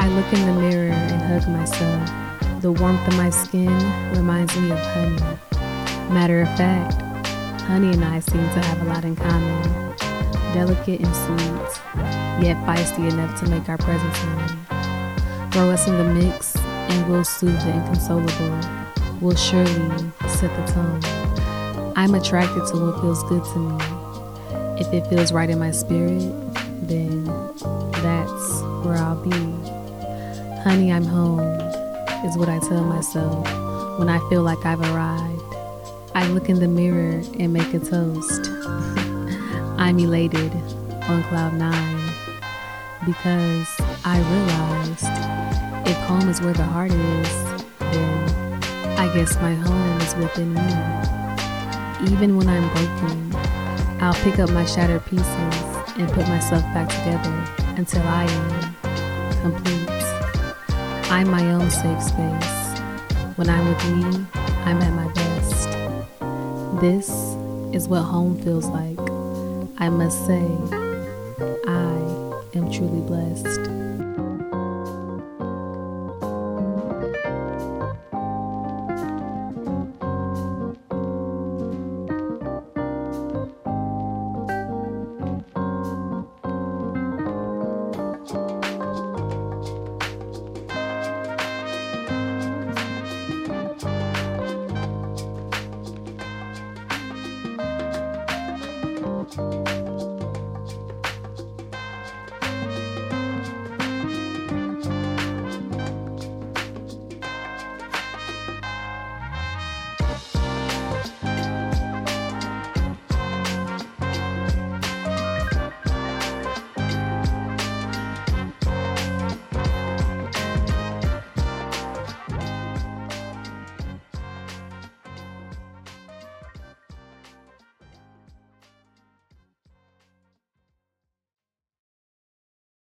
I look in the mirror and hug myself. The warmth of my skin reminds me of honey. Matter of fact, honey and I seem to have a lot in common. Delicate and sweet, yet feisty enough to make our presence known. Throw us in the mix and we'll soothe the inconsolable. We'll surely set the tone. I'm attracted to what feels good to me. If it feels right in my spirit, then that's where I'll be. Honey, I'm home, is what I tell myself when I feel like I've arrived. I look in the mirror and make a toast. I'm elated on cloud nine because I realized if home is where the heart is, then I guess my home is within me. Even when I'm broken, I'll pick up my shattered pieces and put myself back together until I am complete. I'm my own safe space. When I'm with me, I'm at my best. This is what home feels like. I must say, I am truly blessed. out.